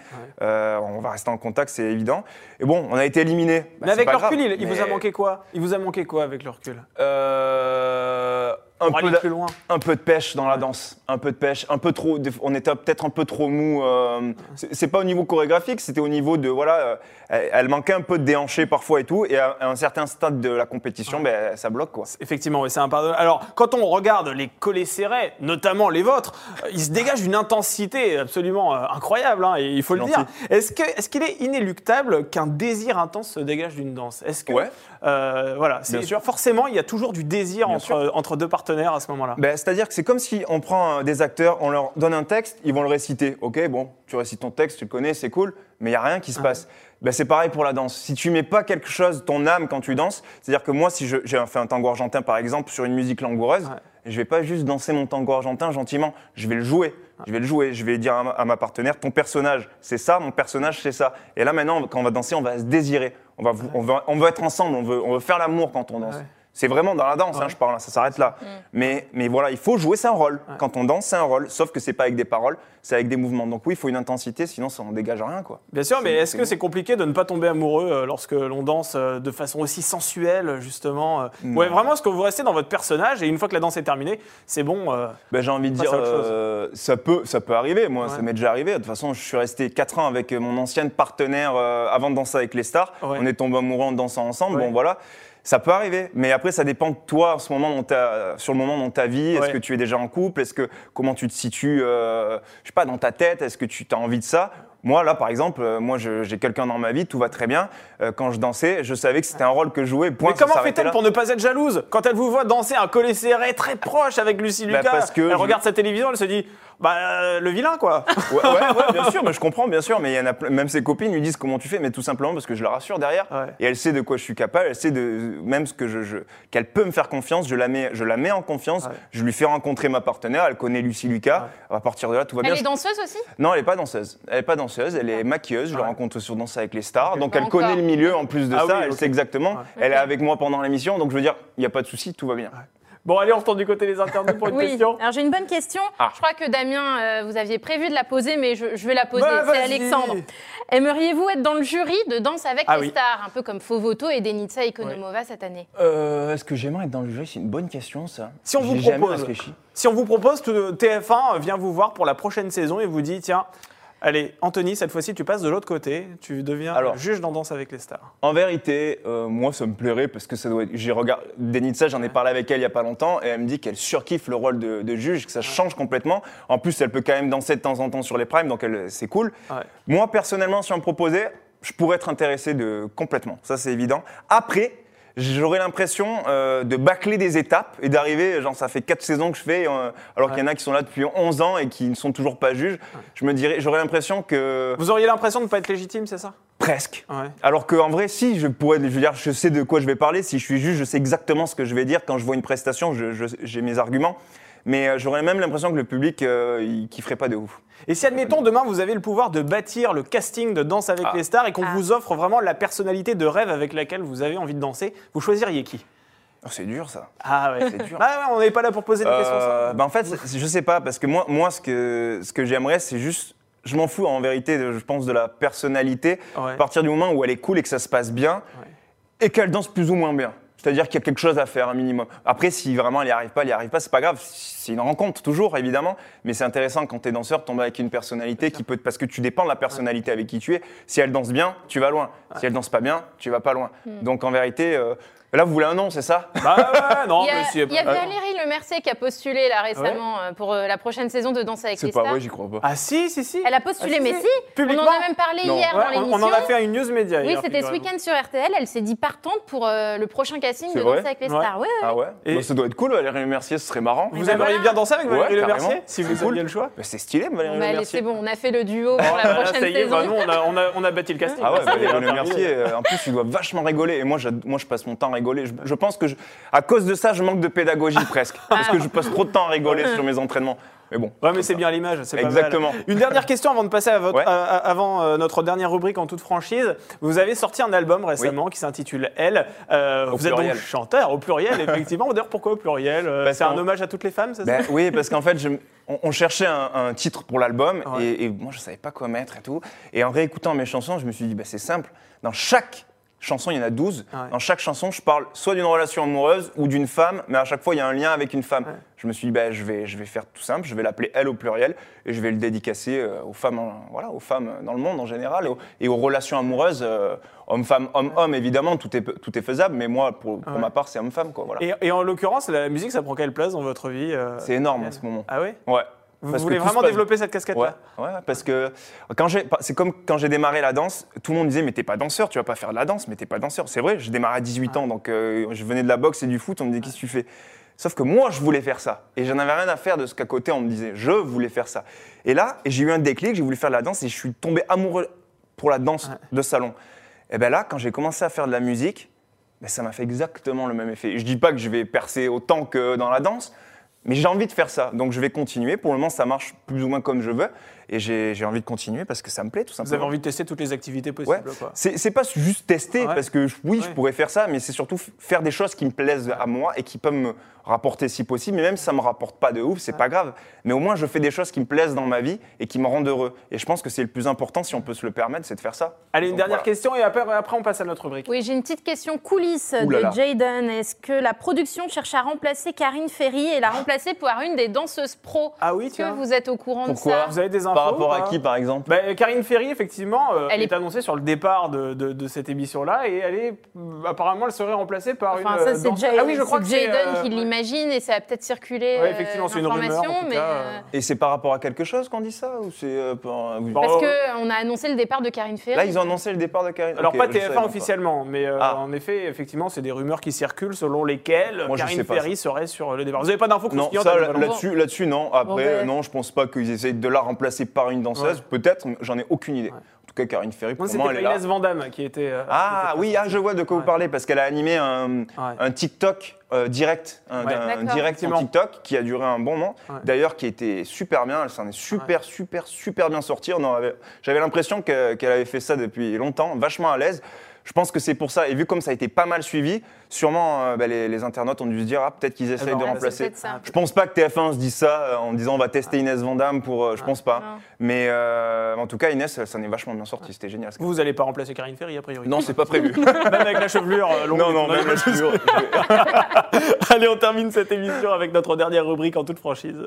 [SPEAKER 2] Euh, on va rester en contact, c'est évident. Et bon, on a été éliminés. Bah,
[SPEAKER 1] Mais
[SPEAKER 2] c'est
[SPEAKER 1] avec le
[SPEAKER 2] grave.
[SPEAKER 1] recul, il, il vous a manqué quoi? Il vous a manqué quoi avec le recul?
[SPEAKER 2] Euh, un, peu
[SPEAKER 1] aller
[SPEAKER 2] d'a-
[SPEAKER 1] plus loin.
[SPEAKER 2] un peu de pêche dans la danse, un peu de pêche, un peu trop. On était peut-être un peu trop mou. euh, c'est pas au niveau chorégraphique, c'était au niveau de voilà, euh, elle, manquait un peu de déhanché parfois et tout. Et à, à un certain stade de la compétition, ben, ça bloque quoi.
[SPEAKER 1] Effectivement, oui, c'est impardonnable. Alors, quand on regarde les collets serrés, notamment les vôtres, euh, il se dégage une intensité absolument euh, incroyable, hein, et il faut le dire. Est-ce que- est-ce qu'il est, inéluctable qu'un désir intense se dégage d'une danse? Est-ce que,
[SPEAKER 2] Ouais.
[SPEAKER 1] euh, voilà, c'est
[SPEAKER 2] Bien sûr.
[SPEAKER 1] forcément, il y a toujours du désir
[SPEAKER 2] Bien
[SPEAKER 1] entre,
[SPEAKER 2] sûr.
[SPEAKER 1] entre deux à ce moment-là.
[SPEAKER 2] Ben, C'est-à-dire que c'est comme si on prend des acteurs, on leur donne un texte, ils vont le réciter. Ok, bon, tu récites ton texte, tu le connais, c'est cool, mais il n'y a rien qui se passe. Ben, c'est pareil pour la danse. Si tu mets pas quelque chose, ton âme quand tu danses, c'est-à-dire que moi, si j'ai fait un tango argentin par exemple sur une musique langoureuse,
[SPEAKER 1] Ouais.
[SPEAKER 2] je vais pas juste danser mon tango argentin gentiment, je vais le jouer. Je vais le jouer, je vais dire à ma, à ma partenaire, ton personnage, c'est ça, mon personnage, c'est ça. Et là maintenant, quand on va danser, on va se désirer. On va, on va, on veut être ensemble, on veut, on veut faire l'amour quand on danse.
[SPEAKER 1] Ouais.
[SPEAKER 2] C'est vraiment dans la danse, hein, je parle, hein, ça s'arrête là. Mais, mais voilà, il faut jouer, c'est un rôle. Quand on danse, c'est un rôle. Sauf que c'est pas avec des paroles, c'est avec des mouvements. Donc oui, il faut une intensité, sinon ça en dégage rien, quoi.
[SPEAKER 1] Bien sûr, mais est-ce que c'est compliqué de ne pas tomber amoureux euh, lorsque l'on danse euh, de façon aussi sensuelle, justement euh,
[SPEAKER 2] Non.
[SPEAKER 1] Ouais, vraiment, est-ce que vous restez dans votre personnage et une fois que la danse est terminée, c'est bon euh,
[SPEAKER 2] Ben, j'ai envie de dire, euh, ça, peut, ça peut arriver. Moi,
[SPEAKER 1] Ouais.
[SPEAKER 2] ça m'est déjà arrivé. De toute façon, je suis resté 4 ans avec mon ancienne partenaire euh, avant de danser avec les stars.
[SPEAKER 1] Ouais.
[SPEAKER 2] On est tombé amoureux en dansant ensemble.
[SPEAKER 1] Ouais.
[SPEAKER 2] Bon, voilà. Ça peut arriver, mais après ça dépend de toi en ce moment dans ta, sur le moment dans ta vie. Est-ce
[SPEAKER 1] Ouais.
[SPEAKER 2] que tu es déjà en couple? Est-ce que comment tu te situes euh, Je sais pas dans ta tête? Est-ce que tu as envie de ça? Moi là par exemple, euh, moi j'ai quelqu'un dans ma vie, tout va très bien. Euh, quand je dansais, je savais que c'était un rôle que je jouais. Point,
[SPEAKER 1] Mais comment fait-elle pour ne pas être jalouse quand elle vous voit danser un collet serré très proche avec Lucie
[SPEAKER 2] Bah,
[SPEAKER 1] Lucas
[SPEAKER 2] parce que
[SPEAKER 1] Elle
[SPEAKER 2] je-
[SPEAKER 1] regarde sa télévision, elle se dit bah euh, le vilain quoi.
[SPEAKER 2] Ouais, ouais, ouais, bien sûr, mais je comprends, bien sûr. Mais il y en a même ses copines lui disent comment tu fais, mais tout simplement parce que je la rassure derrière.
[SPEAKER 1] Ouais.
[SPEAKER 2] Et elle sait de quoi je suis capable, elle sait de même ce que je, je- qu'elle peut me faire confiance. Je la mets, je la mets en confiance.
[SPEAKER 1] Ouais.
[SPEAKER 2] Je lui fais rencontrer ma partenaire. Elle connaît Lucie Lucas. À partir de là, tout va
[SPEAKER 4] Elle
[SPEAKER 2] bien.
[SPEAKER 4] est danseuse aussi?
[SPEAKER 2] Non, elle est pas danseuse. Elle est pas danseuse. Elle est maquilleuse. Je la rencontre sur Danse avec les stars. Donc elle connaît le milieu en plus de
[SPEAKER 1] Ah
[SPEAKER 2] ça.
[SPEAKER 1] oui,
[SPEAKER 2] elle sait exactement.
[SPEAKER 1] Ouais.
[SPEAKER 2] Elle est avec moi pendant l'émission. Donc je veux dire, il n'y a pas de souci, tout va bien.
[SPEAKER 1] Bon allez, on retourne du côté des internautes pour une
[SPEAKER 4] Oui.
[SPEAKER 1] question.
[SPEAKER 4] Alors j'ai une bonne question.
[SPEAKER 2] Ah.
[SPEAKER 4] Je crois que Damien, euh, vous aviez prévu de la poser, mais je, je vais la poser.
[SPEAKER 1] Bah,
[SPEAKER 4] C'est. Alexandre. Aimeriez-vous être dans le jury de Danse avec
[SPEAKER 1] Ah
[SPEAKER 4] les
[SPEAKER 1] oui.
[SPEAKER 4] stars, un peu comme Fovoto et Denitsa Ikonomova cette année?
[SPEAKER 2] Euh, Est-ce que j'aimerais être dans le jury? C'est une bonne question, ça.
[SPEAKER 1] Si on vous propose-. Si on vous propose, tout- TF1 vient vous voir pour la prochaine saison et vous dit tiens, allez Anthony, cette fois-ci tu passes de l'autre côté, tu deviens
[SPEAKER 2] Alors.
[SPEAKER 1] juge dans Danse avec les stars.
[SPEAKER 2] En vérité, euh, moi, ça me plairait parce que ça doit être. J'ai regardé Denitsa, j'en ai parlé avec elle il y a pas longtemps, et elle me dit qu'elle surkiffe le rôle de, de juge, que ça change complètement. En plus, elle peut quand même danser de temps en temps sur les primes, donc c'est cool.
[SPEAKER 1] Ouais.
[SPEAKER 2] Moi, personnellement, si on me proposait, je pourrais être intéressé de complètement. Ça, c'est évident. Après. J'aurais l'impression euh, de bâcler des étapes et d'arriver, genre ça fait quatre saisons que je fais, euh, alors qu'il y en a qui sont là depuis 11 ans et qui ne sont toujours pas juges. Je me dirais, j'aurais l'impression que
[SPEAKER 1] Vous auriez l'impression de ne pas être légitime, c'est ça?
[SPEAKER 2] Presque.
[SPEAKER 1] Ouais.
[SPEAKER 2] Alors qu'en vrai, si, je pourrais, je veux dire, je sais de quoi je vais parler. Si je suis juge, je sais exactement ce que je vais dire. Quand je vois une prestation, j'ai mes arguments. Mais euh, j'aurais même l'impression que le public, euh, il kifferait pas de ouf.
[SPEAKER 1] Et si, admettons, demain, vous avez le pouvoir de bâtir le casting de Danse avec
[SPEAKER 2] Ah.
[SPEAKER 1] les stars et qu'on
[SPEAKER 4] Ah.
[SPEAKER 1] vous offre vraiment la personnalité de rêve avec laquelle vous avez envie de danser, vous choisiriez qui?
[SPEAKER 2] Oh, c'est dur, ça.
[SPEAKER 1] Ah ouais,
[SPEAKER 2] C'est dur.
[SPEAKER 1] Ah ouais, on n'est pas là pour poser des questions.
[SPEAKER 2] Euh,
[SPEAKER 1] ça.
[SPEAKER 2] bah, en fait, je sais pas, parce que moi, moi ce que, ce que j'aimerais, c'est juste. Je m'en fous en vérité, je pense, de la personnalité.
[SPEAKER 1] Ouais.
[SPEAKER 2] À partir du moment où elle est cool et que ça se passe bien,
[SPEAKER 1] Ouais.
[SPEAKER 2] et qu'elle danse plus ou moins bien. C'est-à-dire qu'il y a quelque chose à faire, un minimum. Après, si vraiment elle n'y arrive pas, elle n'y arrive pas, c'est pas grave. C'est une rencontre, toujours, évidemment. Mais c'est intéressant quand tu es danseur de tomber avec une personnalité qui peut. Parce que tu dépends de la personnalité avec qui tu es. Si elle danse bien, tu vas loin. Si elle danse pas bien, tu vas pas loin. Donc en vérité, euh, là, vous voulez un nom, c'est ça?
[SPEAKER 1] Bah ouais, non,
[SPEAKER 4] Il y a,
[SPEAKER 1] mais si-
[SPEAKER 4] il y a Valérie Lemercier qui a postulé là récemment euh, pour euh, la prochaine saison de Danse avec les
[SPEAKER 2] C'est pas
[SPEAKER 4] stars.
[SPEAKER 2] vrai, j'y crois pas.
[SPEAKER 1] Ah si, si, si.
[SPEAKER 4] Elle a postulé,
[SPEAKER 1] Ah, si,
[SPEAKER 4] mais
[SPEAKER 1] si.
[SPEAKER 4] on
[SPEAKER 1] Publiquement
[SPEAKER 4] en a même parlé
[SPEAKER 2] Non.
[SPEAKER 4] hier
[SPEAKER 1] Ouais,
[SPEAKER 4] dans
[SPEAKER 1] on,
[SPEAKER 4] l'émission.
[SPEAKER 1] on en a fait une news média.
[SPEAKER 4] Oui,
[SPEAKER 1] hier,
[SPEAKER 4] c'était ce
[SPEAKER 1] figurez-vous.
[SPEAKER 4] week-end sur RTL. Elle s'est dit partante pour euh, le prochain casting
[SPEAKER 2] C'est
[SPEAKER 4] de
[SPEAKER 2] vrai
[SPEAKER 4] Danse avec les
[SPEAKER 1] Ouais.
[SPEAKER 4] stars. Ouais, ouais.
[SPEAKER 2] Ah ouais
[SPEAKER 1] Et-
[SPEAKER 2] Bah, Ça doit être cool, Valérie Mercier, ce serait marrant.
[SPEAKER 1] Vous aimeriez
[SPEAKER 4] voilà.
[SPEAKER 1] bien danser avec Valérie
[SPEAKER 2] Ouais,
[SPEAKER 1] Lemercier
[SPEAKER 2] carrément.
[SPEAKER 1] si vous
[SPEAKER 2] cool.
[SPEAKER 1] aviez le choix
[SPEAKER 2] Bah, c'est stylé, Valérie
[SPEAKER 4] Bon, bah, allez,
[SPEAKER 2] Mercier.
[SPEAKER 4] c'est bon, on a fait le duo pour la
[SPEAKER 1] Ah,
[SPEAKER 4] prochaine
[SPEAKER 1] ça y est,
[SPEAKER 4] saison.
[SPEAKER 1] nous, on a, on, a, on a bâti le casting.
[SPEAKER 2] Ah ouais,
[SPEAKER 1] Ça y est,
[SPEAKER 2] Valérie Le
[SPEAKER 1] terminé.
[SPEAKER 2] Mercier, euh, en plus, il doit vachement rigoler. Et moi, je, moi, je passe mon temps à rigoler. Je, je pense que, je- à cause de ça, je manque de pédagogie presque. Parce que je passe trop de temps à rigoler sur mes entraînements. Mais bon.
[SPEAKER 1] Ouais, mais c'est bien l'image, c'est pas mal.
[SPEAKER 2] Exactement.
[SPEAKER 1] Une dernière question avant de passer à votre,
[SPEAKER 2] Ouais.
[SPEAKER 1] à- à- avant euh, notre dernière rubrique en toute franchise. Vous avez sorti un album récemment qui s'intitule Elle. Euh,
[SPEAKER 2] Au
[SPEAKER 1] vous êtes
[SPEAKER 2] pluriel.
[SPEAKER 1] donc chanteur au pluriel, effectivement. D'ailleurs, pourquoi au pluriel Euh, C'est un hommage à toutes les femmes, c'est ça?
[SPEAKER 2] Ben oui, parce qu'en fait, je- on, on cherchait un, un titre pour l'album
[SPEAKER 1] Ouais.
[SPEAKER 2] et, et moi, je savais pas quoi mettre et tout. Et en réécoutant mes chansons, je me suis dit, ben, c'est simple. Dans chaque chanson, il y en a 12.
[SPEAKER 1] Ouais.
[SPEAKER 2] Dans chaque chanson, je parle soit d'une relation amoureuse ou d'une femme, mais à chaque fois, il y a un lien avec une femme.
[SPEAKER 1] Ouais.
[SPEAKER 2] Je me suis dit, ben, je, vais, je vais faire tout simple, je vais l'appeler Elle au pluriel et je vais le dédicacer euh, aux femmes, en- voilà, aux femmes dans le monde en général et aux, et aux relations amoureuses, euh, homme-femme, homme-homme, évidemment, tout est, tout est faisable, mais moi, pour, pour
[SPEAKER 1] Ouais.
[SPEAKER 2] ma part, c'est homme-femme. quoi, Voilà.
[SPEAKER 1] et, et en l'occurrence, la musique, ça prend quelle place dans votre vie euh,
[SPEAKER 2] C'est énorme en ce moment.
[SPEAKER 1] Ah oui
[SPEAKER 2] Ouais.
[SPEAKER 1] Vous
[SPEAKER 2] Parce
[SPEAKER 1] voulez vraiment développer cette casquette-là
[SPEAKER 2] ouais, parce que quand j'ai, c'est comme quand j'ai démarré la danse, tout le monde disait mais t'es pas danseur, tu vas pas faire de la danse, mais t'es pas danseur. C'est vrai, j'ai démarré à 18 ans, donc euh, je venais de la boxe et du foot, on me disait qu'est-ce que tu fais? Sauf que moi je voulais faire ça et j'en avais rien à faire de ce qu'à côté on me disait. Je voulais faire ça. Et là, j'ai eu un déclic, j'ai voulu faire de la danse et je suis tombé amoureux pour la danse
[SPEAKER 1] Ouais.
[SPEAKER 2] de salon. Et ben là, quand j'ai commencé à faire de la musique, ben ça m'a fait exactement le même effet. Je dis pas que je vais percer autant que dans la danse, mais j'ai envie de faire ça, donc je vais continuer. Pour le moment, ça marche plus ou moins comme je veux, et j'ai j'ai envie de continuer parce que ça me plaît tout
[SPEAKER 1] Vous avez
[SPEAKER 2] simplement.
[SPEAKER 1] envie de tester toutes les activités
[SPEAKER 2] Ouais.
[SPEAKER 1] possibles, quoi.
[SPEAKER 2] C'est c'est pas juste tester,
[SPEAKER 1] Ouais.
[SPEAKER 2] parce que oui,
[SPEAKER 1] Ouais.
[SPEAKER 2] je pourrais faire ça, mais c'est surtout faire des choses qui me plaisent à moi et qui peuvent me rapporter si possible. Mais même si ça me rapporte pas de ouf, c'est pas grave. Mais au moins, je fais des choses qui me plaisent dans ma vie et qui me rendent heureux. Et je pense que c'est le plus important, si on peut se le permettre, c'est de faire ça.
[SPEAKER 1] Allez, une
[SPEAKER 2] Donc,
[SPEAKER 1] dernière
[SPEAKER 2] voilà.
[SPEAKER 1] question et après, après on passe à notre rubrique.
[SPEAKER 4] Oui, j'ai une petite question
[SPEAKER 2] là.
[SPEAKER 4] de Jaden. Est-ce que la production cherche à remplacer Karine Ferry et la remplacer par une des danseuses pro?
[SPEAKER 1] Ah oui,
[SPEAKER 4] Est-ce que vous êtes au courant
[SPEAKER 2] Pourquoi
[SPEAKER 4] de ça?
[SPEAKER 1] Vous avez des infos
[SPEAKER 2] Par rapport à
[SPEAKER 1] pas
[SPEAKER 2] qui, par exemple
[SPEAKER 1] Bah, Karine Ferry, effectivement, euh,
[SPEAKER 4] Elle
[SPEAKER 1] est...
[SPEAKER 4] est-
[SPEAKER 1] annoncée sur le départ de, de- de cette émission-là et elle est euh, apparemment elle serait remplacée par
[SPEAKER 4] Enfin,
[SPEAKER 1] une.
[SPEAKER 4] ça,
[SPEAKER 1] euh,
[SPEAKER 4] c'est
[SPEAKER 1] danse-
[SPEAKER 4] Ja-
[SPEAKER 1] Ah oui, je crois que c'est,
[SPEAKER 4] Jaden
[SPEAKER 1] euh,
[SPEAKER 4] qui l'imagine et ça a peut-être circulé
[SPEAKER 1] Ouais,
[SPEAKER 4] euh,
[SPEAKER 1] effectivement, c'est une rumeur,
[SPEAKER 4] l'information,
[SPEAKER 1] en tout
[SPEAKER 4] mais,
[SPEAKER 1] cas,
[SPEAKER 4] euh,
[SPEAKER 1] euh,
[SPEAKER 2] Et c'est par rapport à quelque chose qu'on dit ça ou c'est euh, par-
[SPEAKER 4] Parce
[SPEAKER 1] euh,
[SPEAKER 4] qu'on a annoncé le départ de Karine Ferry.
[SPEAKER 2] Là, ils ont annoncé le départ de Karine.
[SPEAKER 1] Alors pas
[SPEAKER 2] je savais
[SPEAKER 1] TF1
[SPEAKER 2] même
[SPEAKER 1] officiellement, mais euh,
[SPEAKER 2] Ah.
[SPEAKER 1] en effet, effectivement, c'est des rumeurs qui circulent selon lesquelles Karine Ferry serait sur le départ. Vous n'avez pas d'infos
[SPEAKER 2] Non, là-dessus, là-dessus, non. Après,
[SPEAKER 4] ben.
[SPEAKER 2] non, je pense pas qu'ils essayent de la remplacer par une danseuse. Peut-être, j'en ai aucune idée. En tout cas, Karine Ferry, pour
[SPEAKER 1] Moi,
[SPEAKER 2] moi, elle est là.
[SPEAKER 1] Inès Vandamme qui était. euh,
[SPEAKER 2] Ah
[SPEAKER 1] qui était
[SPEAKER 2] oui, ah, je vois de quoi
[SPEAKER 1] Ouais.
[SPEAKER 2] vous parlez, parce qu'elle a animé un, un TikTok euh, direct, un,
[SPEAKER 1] Ouais.
[SPEAKER 2] un direct TikTok qui a duré un bon moment.
[SPEAKER 1] Ouais.
[SPEAKER 2] D'ailleurs, qui était super bien. Elle s'en est super, super, super bien sortie. On en avait- J'avais l'impression que- qu'elle avait fait ça depuis longtemps, vachement à l'aise. Je pense que c'est pour ça. Et vu comme ça a été pas mal suivi, sûrement euh, bah, les, les internautes ont dû se dire ah, peut-être qu'ils essayent
[SPEAKER 1] va
[SPEAKER 2] de
[SPEAKER 1] remplacer.
[SPEAKER 4] ça.
[SPEAKER 2] Je pense pas que TF1 se dise ça euh, en disant on va tester Inès Vandamme pour. euh, je pense pas.
[SPEAKER 4] Non.
[SPEAKER 2] Mais euh, en tout cas, Inès, elle s'en est vachement bien sortie. C'était génial.
[SPEAKER 1] Vous, vous n'allez pas remplacer Karine Ferry a priori.
[SPEAKER 2] Non, c'est pas prévu.
[SPEAKER 1] Même avec la chevelure longue.
[SPEAKER 2] non, non, même la chevelure,
[SPEAKER 1] Allez, on termine cette émission avec notre dernière rubrique en toute franchise.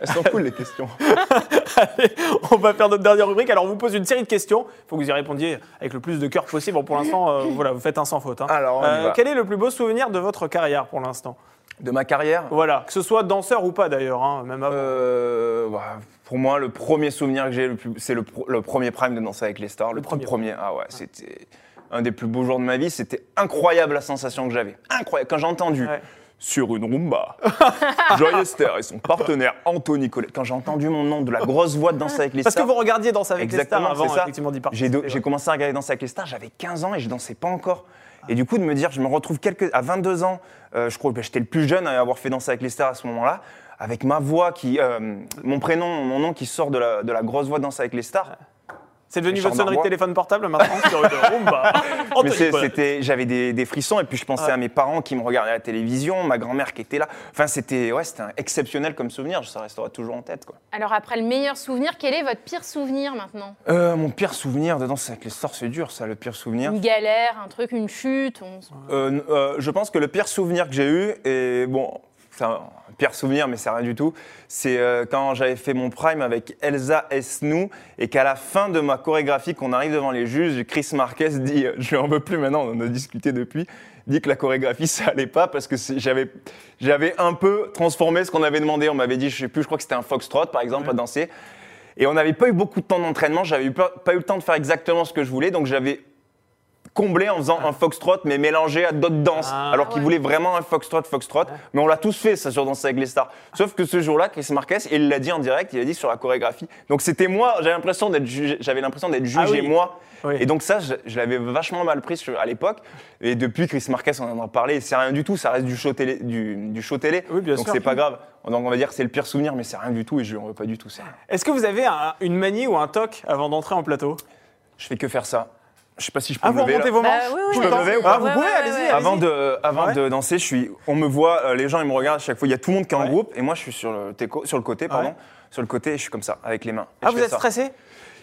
[SPEAKER 2] Elles sont cool les questions.
[SPEAKER 1] Allez, on va faire notre dernière rubrique. Alors, on vous pose une série de questions. Il faut que vous y répondiez avec le plus de cœur possible. Bon, pour l'instant, euh, voilà, vous faites un sans faute. hein.
[SPEAKER 2] Alors, on y
[SPEAKER 1] Euh,
[SPEAKER 2] va.
[SPEAKER 1] quel est le plus beau souvenir de votre carrière pour l'instant?
[SPEAKER 2] De ma carrière?
[SPEAKER 1] Voilà, que ce soit danseur ou pas d'ailleurs, hein, même avant.
[SPEAKER 2] euh, bah, Pour moi, le premier souvenir que j'ai, c'est le, premier prime de Danser avec les stars. Le,
[SPEAKER 1] Le
[SPEAKER 2] premier. Ah ouais, c'était un des plus beaux jours de ma vie. C'était incroyable la sensation que j'avais. Incroyable. Quand j'ai entendu
[SPEAKER 1] Ouais.
[SPEAKER 2] Sur une rumba, Joy Esther et son partenaire Anthony Collet, quand j'ai entendu mon nom de la grosse voix de Danser avec les
[SPEAKER 1] Parce que
[SPEAKER 2] stars.
[SPEAKER 1] vous regardiez Danser avec
[SPEAKER 2] Exactement,
[SPEAKER 1] les stars avant
[SPEAKER 2] c'est ça.
[SPEAKER 1] effectivement d'y
[SPEAKER 2] J'ai commencé à regarder Danser avec les stars, j'avais 15 ans et je dansais pas encore. Et du coup, de me dire, je me retrouve quelques, à 22 ans, euh, je crois que j'étais le plus jeune à avoir fait Danser avec les stars à ce moment-là, avec ma voix, qui, euh, mon prénom, mon nom qui sort de la, de la grosse voix de Danser avec les stars.
[SPEAKER 1] C'est devenu votre sonnerie de téléphone portable maintenant sur une
[SPEAKER 2] c'est- c'était, j'avais des, des frissons et puis je pensais
[SPEAKER 1] Ouais.
[SPEAKER 2] à mes parents qui me regardaient à la télévision, ma grand-mère qui était là. Enfin, c'était, ouais, exceptionnel comme souvenir. Ça restera toujours en tête, quoi.
[SPEAKER 4] Alors après le meilleur souvenir, quel est votre pire souvenir maintenant?
[SPEAKER 2] Euh, mon pire souvenir de Danser avec les stars, c'est dur, ça, le pire souvenir.
[SPEAKER 4] Une galère, un truc, une chute on-
[SPEAKER 2] Euh, euh, je pense que le pire souvenir que j'ai eu, et bon, c'est pire souvenir, mais c'est rien du tout, c'est euh, quand j'avais fait mon prime avec Elsa Esnou et qu'à la fin de ma chorégraphie, qu'on arrive devant les juges, Chris Marquez dit euh, Je lui en veux plus maintenant, on en a discuté depuis. dit que la chorégraphie ça allait pas parce que j'avais j'avais un peu transformé ce qu'on avait demandé. On m'avait dit, je sais plus, je crois que c'était un foxtrot par exemple à danser. Et on n'avait pas eu beaucoup de temps d'entraînement, j'avais pas eu le temps de faire exactement ce que je voulais, donc j'avais combler en faisant un foxtrot mais mélangé à d'autres danses.
[SPEAKER 1] Ah,
[SPEAKER 2] alors qu'il
[SPEAKER 4] ouais.
[SPEAKER 2] voulait vraiment un foxtrot, foxtrot. Mais on l'a tous fait ça sur Danse avec les stars. Sauf que ce jour-là, Chris Marquez, il l'a dit en direct, il a dit sur la chorégraphie. Donc c'était moi, j'avais l'impression d'être jugé, j'avais l'impression d'être jugé
[SPEAKER 1] Ah oui.
[SPEAKER 2] moi.
[SPEAKER 1] Oui.
[SPEAKER 2] Et donc ça, je, je l'avais vachement mal pris sur- à l'époque. Et depuis Chris Marquez, on en a parlé, c'est rien du tout, ça reste du show télé. Du, du show télé.
[SPEAKER 1] Oui, bien
[SPEAKER 2] donc
[SPEAKER 1] sûr.
[SPEAKER 2] c'est pas grave. Donc on va dire que c'est le pire souvenir, mais c'est rien du tout et je lui en veux pas du tout ça.
[SPEAKER 1] Est-ce que vous avez un- une manie ou un toc avant d'entrer en plateau?
[SPEAKER 2] Je fais que faire ça. Je sais pas si je peux
[SPEAKER 1] Ah,
[SPEAKER 2] me
[SPEAKER 1] vous
[SPEAKER 2] lever. là.
[SPEAKER 1] vos
[SPEAKER 4] Bah,
[SPEAKER 1] manches
[SPEAKER 4] oui, oui,
[SPEAKER 2] Je peux
[SPEAKER 1] temps
[SPEAKER 2] lever ou
[SPEAKER 1] Ah,
[SPEAKER 2] pas
[SPEAKER 1] vous
[SPEAKER 4] Ouais,
[SPEAKER 1] pouvez,
[SPEAKER 4] ouais,
[SPEAKER 1] allez-y.
[SPEAKER 4] ouais.
[SPEAKER 1] allez-y.
[SPEAKER 2] Avant de, avant
[SPEAKER 1] Ouais.
[SPEAKER 2] de danser, je suis, on me voit, euh, les gens ils me regardent à chaque fois. Il y a tout le monde qui est en
[SPEAKER 1] Ouais.
[SPEAKER 2] groupe et moi je suis sur le, téco- sur le côté, pardon,
[SPEAKER 1] Ouais.
[SPEAKER 2] sur le côté, et je suis comme ça avec les mains. Et
[SPEAKER 1] Ah,
[SPEAKER 2] je
[SPEAKER 1] vous
[SPEAKER 2] fais
[SPEAKER 1] êtes
[SPEAKER 2] ça.
[SPEAKER 1] stressé?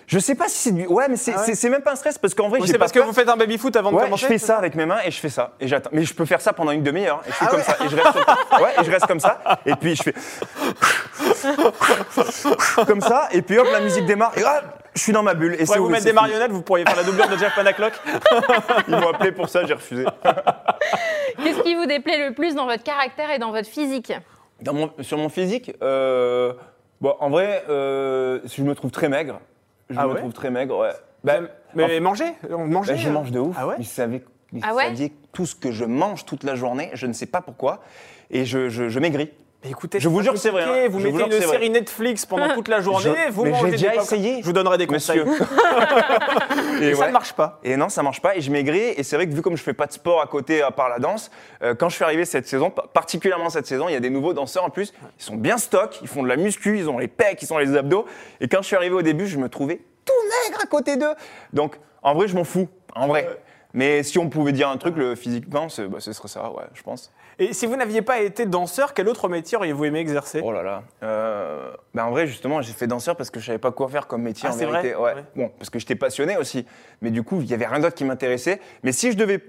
[SPEAKER 2] Je sais pas si c'est du, ouais, mais c'est
[SPEAKER 1] Ah ouais
[SPEAKER 2] c'est- c'est même pas un stress parce qu'en vrai, j'ai
[SPEAKER 1] c'est
[SPEAKER 2] pas
[SPEAKER 1] parce que
[SPEAKER 2] peur.
[SPEAKER 1] vous faites un baby-foot avant de
[SPEAKER 2] Ouais,
[SPEAKER 1] commencer
[SPEAKER 2] je fais ça avec mes mains et je fais ça et j'attends. Mais je peux faire ça pendant une demi-heure. Et je suis
[SPEAKER 1] Ah
[SPEAKER 2] comme
[SPEAKER 1] ouais
[SPEAKER 2] ça et je reste, sur- ouais, et je reste comme ça. Et puis je fais comme ça. Et puis hop, la musique démarre. Et hop, je suis dans ma bulle. Et c'est
[SPEAKER 1] vous mettre des marionnettes, vous pourriez faire la doublure de Jeff Panaclock.
[SPEAKER 2] Ils m'ont appelé pour ça, j'ai refusé.
[SPEAKER 4] Qu'est-ce qui vous déplaît le plus dans votre caractère et dans votre physique?
[SPEAKER 2] Dans mon- sur mon physique, euh, bon, en vrai, euh, je me trouve très maigre. Je
[SPEAKER 1] Ah
[SPEAKER 2] me
[SPEAKER 1] ouais?
[SPEAKER 2] trouve très maigre, ouais. Bah,
[SPEAKER 1] Mais manger Manger
[SPEAKER 2] bah, je mange de ouf.
[SPEAKER 1] Ah ouais?
[SPEAKER 2] Vous savez, vous
[SPEAKER 4] Ah ouais?
[SPEAKER 2] saviez tout ce que je mange toute la journée, je ne sais pas pourquoi, et je, je, je maigris.
[SPEAKER 1] Écoutez,
[SPEAKER 2] Je vous jure que c'est vrai, hein.
[SPEAKER 1] Vous
[SPEAKER 2] Je
[SPEAKER 1] mettez une
[SPEAKER 2] vrai.
[SPEAKER 1] série Netflix pendant toute la journée,
[SPEAKER 2] Je-
[SPEAKER 1] vous mangez des
[SPEAKER 2] déjà essayé.
[SPEAKER 1] Je vous donnerai des conseils. Et ça ne marche pas.
[SPEAKER 2] Et non, ça marche pas. Et je maigris. Et c'est vrai que vu comme je fais pas de sport à côté à part la danse, euh, quand je suis arrivé cette saison, pa- particulièrement cette saison, il y a des nouveaux danseurs en plus. Ils sont bien stock, ils font de la muscu, ils ont les pecs, ils ont les abdos. Et quand je suis arrivé au début, je me trouvais tout maigre à côté d'eux. Donc en vrai, je m'en fous. En vrai. Mais si on pouvait dire un truc, le physiquement, c'est- bah, ce serait ça, ouais, je pense.
[SPEAKER 1] Et si vous n'aviez pas été danseur, quel autre métier auriez-vous aimé exercer?
[SPEAKER 2] Oh là là. Euh, ben en vrai, justement, j'ai fait danseur parce que je savais pas quoi faire comme métier
[SPEAKER 1] Ah,
[SPEAKER 2] en
[SPEAKER 1] c'est
[SPEAKER 2] vérité.
[SPEAKER 1] vrai?
[SPEAKER 2] Ouais.
[SPEAKER 1] Ouais.
[SPEAKER 2] Bon, parce que j'étais passionné aussi. Mais du coup, il y avait rien d'autre qui m'intéressait. Mais si je devais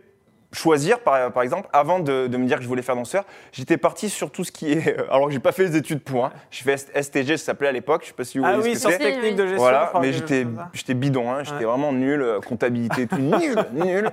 [SPEAKER 2] choisir, par, par exemple, avant de, de me dire que je voulais faire danseur, j'étais parti sur tout ce qui est. Alors, que j'ai pas fait les études pour. Hein. J'ai fait STG, ça s'appelait à l'époque. Je sais pas si vous
[SPEAKER 1] Ah
[SPEAKER 2] voyez
[SPEAKER 1] oui,
[SPEAKER 2] ce que c'est.
[SPEAKER 4] Oui.
[SPEAKER 1] de gestion.
[SPEAKER 2] Voilà, mais j'étais, bidon, hein, j'étais
[SPEAKER 1] Ouais.
[SPEAKER 2] vraiment nul, euh, comptabilité, tout nul, nul.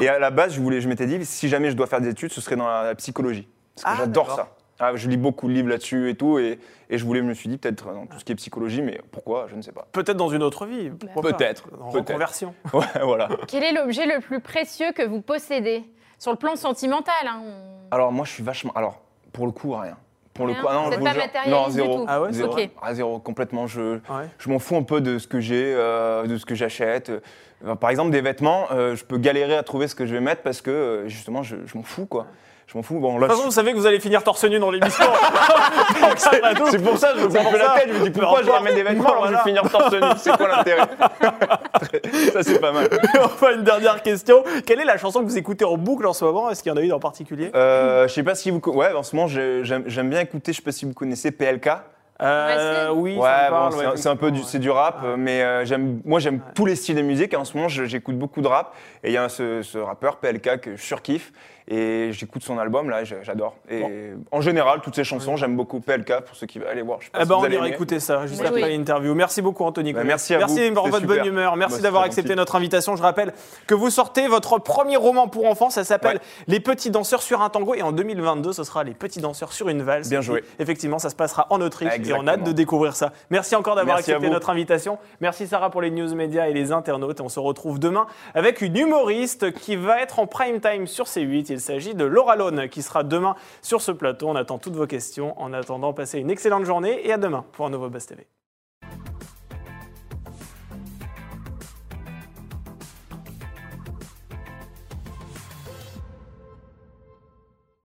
[SPEAKER 2] Et à la base, je voulais, je m'étais dit, si jamais je dois faire des études, ce serait dans la, la psychologie, parce que
[SPEAKER 1] Ah,
[SPEAKER 2] j'adore ça. Ah, je lis beaucoup de livres là-dessus et tout, et, et je voulais, je me suis dit peut-être dans tout ce qui est psychologie, mais pourquoi, je ne sais pas.
[SPEAKER 1] Peut-être dans une autre vie.
[SPEAKER 2] Peut-être,
[SPEAKER 1] En reconversion.
[SPEAKER 2] Ouais, voilà.
[SPEAKER 4] Quel est l'objet le plus précieux que vous possédez? Sur le plan sentimental, hein, on-
[SPEAKER 2] Alors moi, je suis vachement, alors pour le coup, rien. Pour le
[SPEAKER 4] Rien
[SPEAKER 2] coup, ah non,
[SPEAKER 4] Vous
[SPEAKER 2] je
[SPEAKER 4] êtes
[SPEAKER 2] vous
[SPEAKER 4] pas
[SPEAKER 2] jure. Non,
[SPEAKER 4] du
[SPEAKER 2] zéro.
[SPEAKER 4] tout
[SPEAKER 1] Ah ouais,
[SPEAKER 2] zéro.
[SPEAKER 4] Ok.
[SPEAKER 2] Ah, zéro, complètement. Je,
[SPEAKER 1] Ouais.
[SPEAKER 2] je m'en fous un peu de ce que j'ai, euh, de ce que j'achète. Euh, Par exemple, des vêtements, euh, je peux galérer à trouver ce que je vais mettre parce que justement, je, je m'en fous, quoi. Je m'en fous. Bon, là,
[SPEAKER 1] De toute façon, vous savez que vous allez finir torse nu dans l'émission.
[SPEAKER 2] c'est c'est pour ça que je me
[SPEAKER 1] pour
[SPEAKER 2] la tête. Je me dis pourquoi je ramène des vêtements alors je vais finir torse nu C'est quoi l'intérêt Ça, c'est pas mal.
[SPEAKER 1] enfin, une dernière question. Quelle est la chanson que vous écoutez en boucle en ce moment? Est-ce qu'il y en a une en particulier?
[SPEAKER 2] Euh, je sais pas si vous. Ouais, en ce moment, j'aime bien écouter. Je sais pas si vous connaissez PLK.
[SPEAKER 1] Euh, Oui,
[SPEAKER 2] Ouais, bon, c'est
[SPEAKER 1] ouais,
[SPEAKER 2] un- c'est un peu du, du rap, mais euh, j'aime, moi j'aime tous les styles de musique. Et en ce moment, j'écoute beaucoup de rap. Et il y a ce, ce rappeur PLK que je surkiffe. Et j'écoute son album là, j'adore. Et en général, toutes ses chansons, j'aime beaucoup PLK pour ceux qui veulent aller voir. Je
[SPEAKER 1] Eh
[SPEAKER 2] si
[SPEAKER 1] ben, on ira écouter ça juste
[SPEAKER 4] Oui.
[SPEAKER 1] après
[SPEAKER 4] Oui.
[SPEAKER 1] l'interview. Merci beaucoup, Anthony.
[SPEAKER 2] Bah, merci à vous,
[SPEAKER 1] Merci pour votre bonne humeur. Merci
[SPEAKER 2] Bah,
[SPEAKER 1] d'avoir accepté
[SPEAKER 2] gentil.
[SPEAKER 1] notre invitation. Je rappelle que vous sortez votre premier roman pour enfants. Ça s'appelle
[SPEAKER 2] Ouais.
[SPEAKER 1] Les petits danseurs sur un tango. Et en 2022, ce sera Les petits danseurs sur une valse.
[SPEAKER 2] Bien joué.
[SPEAKER 1] Et effectivement, ça se passera en Autriche. Et on a hâte de découvrir ça. Merci encore d'avoir
[SPEAKER 2] Merci
[SPEAKER 1] accepté notre invitation. Merci Sarah pour les news médias et les internautes. Et on se retrouve demain avec une humoriste qui va être en prime time sur C8. Il s'agit de Laura Lone qui sera demain sur ce plateau. On attend toutes vos questions. En attendant, passez une excellente journée et à demain pour un nouveau Buzz TV.